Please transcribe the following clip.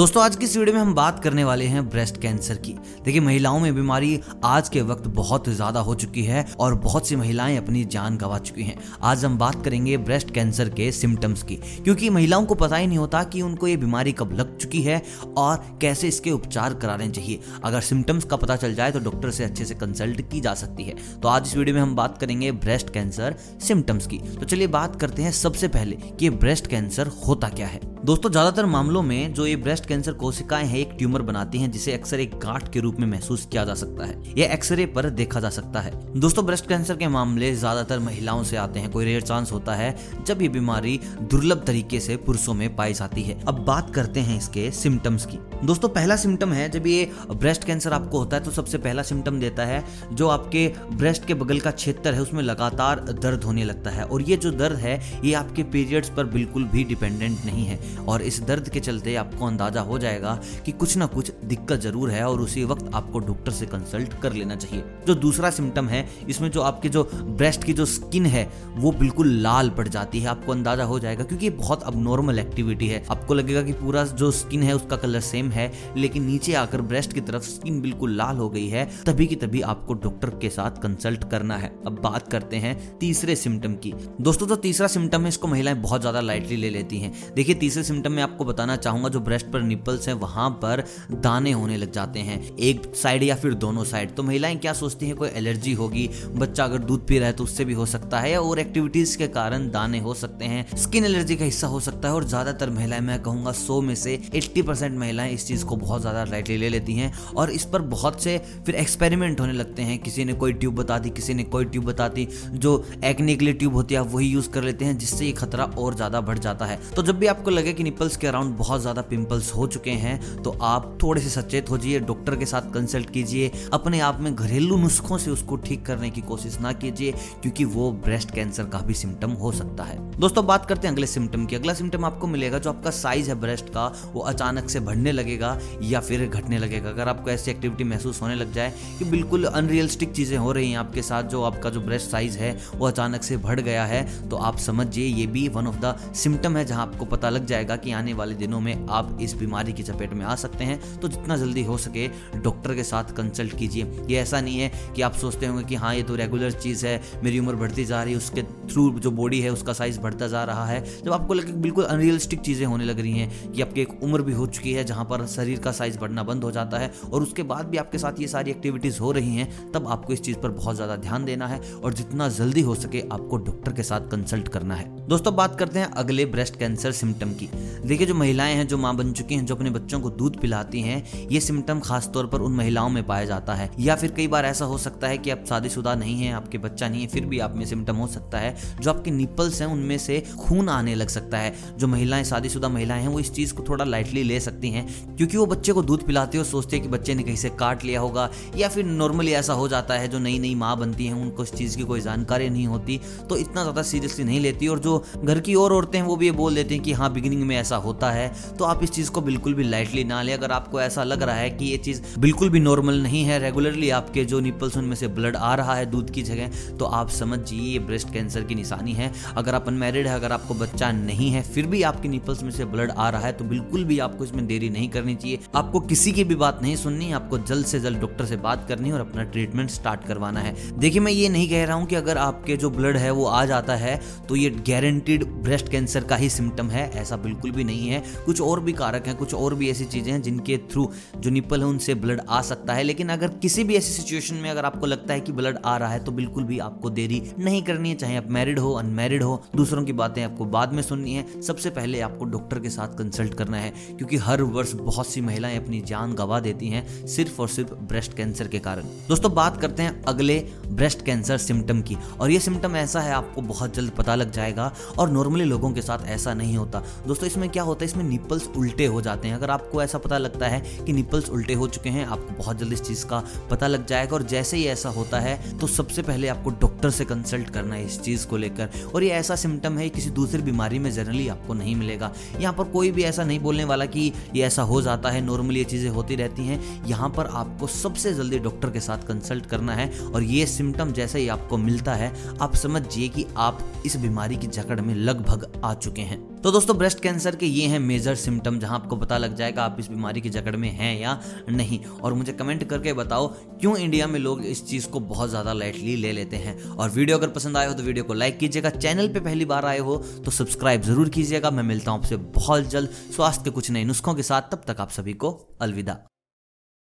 दोस्तों, आज की इस वीडियो में हम बात करने वाले हैं ब्रेस्ट कैंसर की। देखिए, महिलाओं में बीमारी आज के वक्त बहुत ज़्यादा हो चुकी है और बहुत सी महिलाएँ अपनी जान गंवा चुकी हैं। आज हम बात करेंगे ब्रेस्ट कैंसर के सिम्टम्स की, क्योंकि महिलाओं को पता ही नहीं होता कि उनको ये बीमारी कब लग चुकी है और कैसे इसके उपचार कराने चाहिए। अगर सिम्टम्स का पता चल जाए तो डॉक्टर से अच्छे से कंसल्ट की जा सकती है। तो आज इस वीडियो में हम बात करेंगे ब्रेस्ट कैंसर सिम्टम्स की। तो चलिए बात करते हैं सबसे पहले कि ब्रेस्ट कैंसर होता क्या है। दोस्तों, ज़्यादातर मामलों में जो ये ब्रेस्ट कैंसर कोशिकाएँ हैं, एक ट्यूमर बनाती हैं, जिसे अक्सर एक गांठ के रूप में महसूस किया जा सकता है यह एक्सरे पर देखा जा सकता है। दोस्तों ब्रेस्ट कैंसर के मामले ज़्यादातर महिलाओं से आते हैं। कोई रेयर चांस होता है जब ये बीमारी दुर्लभ तरीके से पुरुषों में पाई जाती है। अब बात करते हैं इसके सिम्टम्स की। दोस्तों, पहला सिम्टम है, जब ये ब्रेस्ट कैंसर आपको होता है तो सबसे पहला सिम्टम देता है, जो आपके ब्रेस्ट के बगल का क्षेत्र है, उसमें लगातार दर्द होने लगता है। और ये जो दर्द है, ये आपके पीरियड्स पर बिल्कुल भी डिपेंडेंट नहीं है। और इस दर्द के चलते आपको अंदाज़ा हो जाएगा कि कुछ ना कुछ दिक्कत ज़रूर है और उसी वक्त आपको डॉक्टर से कंसल्ट कर लेना चाहिए। जो दूसरा सिम्टम है, इसमें जो आपके जो ब्रेस्ट की जो स्किन है, वो बिल्कुल लाल पड़ जाती है। आपको अंदाज़ा हो जाएगा क्योंकि ये बहुत अब एक्टिविटी है। आपको लगेगा कि पूरा जो स्किन है, उसका कलर सेम है, लेकिन नीचे आकर ब्रेस्ट की तरफ़ स्किन बिल्कुल लाल हो गई है, तभी की तभी आपको डॉक्टर के साथ कंसल्ट करना है। अब बात करते हैं तीसरे सिम्टम की। दोस्तों, जो तीसरा सिम्टम है, इसको महिलाएँ बहुत ज़्यादा लाइटली ले लेती हैं। देखिए, तीसरे सिम्टम में आपको बताना चाहूँगा, जो ब्रेस्ट पर निपल्स हैं, वहाँ पर दाने होने लग जाते हैं। एक साइड या फिर दोनों साइड तो महिलाएँ क्या सोचती हैं, कोई एलर्जी होगी? बच्चा अगर दूध पी रहा है तो उससे भी हो सकता है, या और एक्टिविटीज़ के कारण दाने हो सकते हैं? स्किन एलर्जी का हिस्सा हो सकता है, और ज़्यादातर महिलाएँ, मैं कहूँगा सौ में से एट्टी महिलाएँ इस चीज़ को बहुत ज़्यादा लाइटली ले लेती हैं, और इस पर बहुत से फिर एक्सपेरिमेंट होने लगते हैं। किसी ने कोई ट्यूब बता दी, किसी ने कोई ट्यूब बता दी, जो एक्ने के लिए ट्यूब होती है वही यूज़ कर लेते हैं, जिससे ये खतरा और ज़्यादा बढ़ जाता है। तो जब भी आपको लगे कि निपल्स के अराउंड बहुत ज़्यादा पिंपल्स हो चुके हैं तो आप थोड़े से सचेत हो जाइए डॉक्टर के साथ कंसल्ट कीजिए, अपने आप में घरेलू नुस्खों से उसको ठीक करने की कोशिश ना कीजिए, क्योंकि वो ब्रेस्ट कैंसर का भी सिम्टम हो सकता है। दोस्तों, बात करते हैं अगले सिम्टम की। अगला सिम्टम आपको मिलेगा, जो आपका साइज़ है ब्रेस्ट का, वो अचानक से बढ़ने लगेगा या फिर घटने लगेगा। अगर आपको ऐसी एक्टिविटी महसूस होने लग जाए कि बिल्कुल अनरियलिस्टिक चीज़ें हो रही हैं आपके साथ, जो आपका जो ब्रेस्ट साइज़ है, वो अचानक से बढ़ गया है तो आप समझिए, ये भी वन ऑफ़ द सिम्टम है जहाँ आपको पता लग जाएगा कि आने वाले दिनों में आप इस बीमारी की चपेट में आ सकते हैं तो जितना जल्दी हो सके डॉक्टर के साथ कंसल्ट कीजिए। ये ऐसा नहीं है कि आप सोचते होंगे कि हाँ ये तो रेगुलर चीज़ है, मेरी उम्र बढ़ती जा रही है, उसके थ्रू जो बॉडी है, उसका साइज़ बढ़ता जा रहा है। जब आपको लगे बिल्कुल अनरियलिस्टिक चीज़ें होने लग रही हैं, कि आपकी एक उम्र भी हो चुकी है, जहाँ पर शरीर का साइज़ बढ़ना बंद हो जाता है, और उसके बाद भी आपके साथ ये सारी एक्टिविटीज़ हो रही हैं, तब आपको इस चीज़ पर बहुत ज़्यादा ध्यान देना है, और जितना जल्दी हो सके आपको डॉक्टर के साथ कंसल्ट करना है। दोस्तों बात करते हैं अगले ब्रेस्ट कैंसर सिम्टम की। देखिए, जो महिलाएँ हैं, जो माँ बन चुकी हैं जो अपने बच्चों को दूध पिलाती हैं, ये सिम्टम खासतौर पर उन महिलाओं में पाया जाता है। या फिर कई बार ऐसा हो सकता है कि आप शादीशुदा नहीं है, आपके बच्चा नहीं है, फिर भी आप में सिम्टम हो सकता है, जो आपके निपल्स हैं, उनमें से खून आने लग सकता है। जो महिलाएँ, शादीशुदा महिलाएँ हैं, वो इस चीज़ को थोड़ा लाइटली ले सकती हैं, क्योंकि वो बच्चे को दूध पिलाते हो सोचते हैं कि बच्चे ने कहीं से काट लिया होगा, या फिर नॉर्मली ऐसा हो जाता है, जो नई नई माँ बनती हैं, उनको इस चीज़ की कोई जानकारी नहीं होती तो इतना ज़्यादा सीरियसली नहीं लेती और जो घर की और औरतें हैं, वो भी ये बोल देती हैं कि हाँ बिगिनिंग में ऐसा होता है तो आप इस चीज़ को बिल्कुल भी लाइटली ना लें। अगर आपको ऐसा लग रहा है कि ये चीज़ बिल्कुल भी नॉर्मल नहीं है रेगुलरली आपके जो निपल्स उनमें से ब्लड आ रहा है दूध की जगह तो आप समझिए ये ब्रेस्ट कैंसर की निशानी है। अगर आप अनमेरिड है, अगर आपको बच्चा नहीं है, फिर भी आपके निपल्स में से ब्लड आ रहा है तो बिल्कुल भी आपको इसमें देरी नहीं करनी चाहिए। आपको किसी की भी बात नहीं सुननी, आपको जल्द से जल्द डॉक्टर से बात करनी और अपना ट्रीटमेंट स्टार्ट करवाना है। देखिए, मैं ये नहीं कह रहा हूँ कि अगर आपके जो ब्लड है, वो आ जाता है तो ये गारंटीड ब्रेस्ट कैंसर का ही सिम्टम है, ऐसा बिल्कुल भी नहीं है। कुछ और भी कारक हैं, कुछ और भी ऐसी चीज़ें हैं जिनके थ्रू जो निपल है, उनसे ब्लड आ सकता है। लेकिन अगर किसी भी ऐसी सिचुएशन में अगर आपको लगता है कि ब्लड आ रहा है तो बिल्कुल भी आपको देरी नहीं करनी है, चाहे आप मैरिड हो अनमैरिड हो। दूसरों की बातें आपको बाद में सुननी है। सबसे पहले आपको डॉक्टर के साथ कंसल्ट करना है, क्योंकि हर वर्ष बहुत सी महिलाएँ अपनी जान गवा देती हैं, सिर्फ़ और सिर्फ़ ब्रेस्ट कैंसर के कारण। दोस्तों, बात करते हैं अगले ब्रेस्ट कैंसर सिम्टम की। और ये सिम्टम ऐसा है, आपको बहुत जल्द पता लग जाएगा। और नॉर्मली लोगों के साथ ऐसा नहीं होता। दोस्तों, इसमें क्या होता है? इसमें निपल्स उल्टे जाते हैं। अगर आपको ऐसा पता लगता है कि निपल्स उल्टे हो चुके हैं, आपको बहुत जल्द इस चीज़ का पता लग जाएगा। और जैसे ही ऐसा होता है तो सबसे पहले आपको डॉक्टर से कंसल्ट करना है इस चीज़ को लेकर। और ये ऐसा सिम्टम है, किसी दूसरी बीमारी में जनरली आपको नहीं मिलेगा। यहाँ पर कोई भी ऐसा नहीं बोलने वाला कि ये ऐसा हो जाता है नॉर्मली ये चीज़ें होती रहती हैं। यहाँ पर आपको सबसे जल्दी डॉक्टर के साथ कंसल्ट करना है। और ये सिम्टम जैसे ही आपको मिलता है, आप समझिए कि आप इस बीमारी की जकड़ में लगभग आ चुके हैं। तो दोस्तों ब्रेस्ट कैंसर के ये हैं मेजर सिम्टम जहाँ आपको पता लग जाएगा आप इस बीमारी की जकड़ में हैं या नहीं। और मुझे कमेंट करके बताओ, क्यों इंडिया में लोग इस चीज़ को बहुत ज़्यादा लाइटली ले लेते हैं? और वीडियो अगर पसंद आए हो तो वीडियो को लाइक कीजिएगा। चैनल पर पहली बार आए हो तो सब्सक्राइब ज़रूर कीजिएगा। मैं मिलता हूँ आपसे बहुत जल्द। स्वास्थ्य के कुछ नए नुस्खों के साथ, तब तक आप सभी को अलविदा।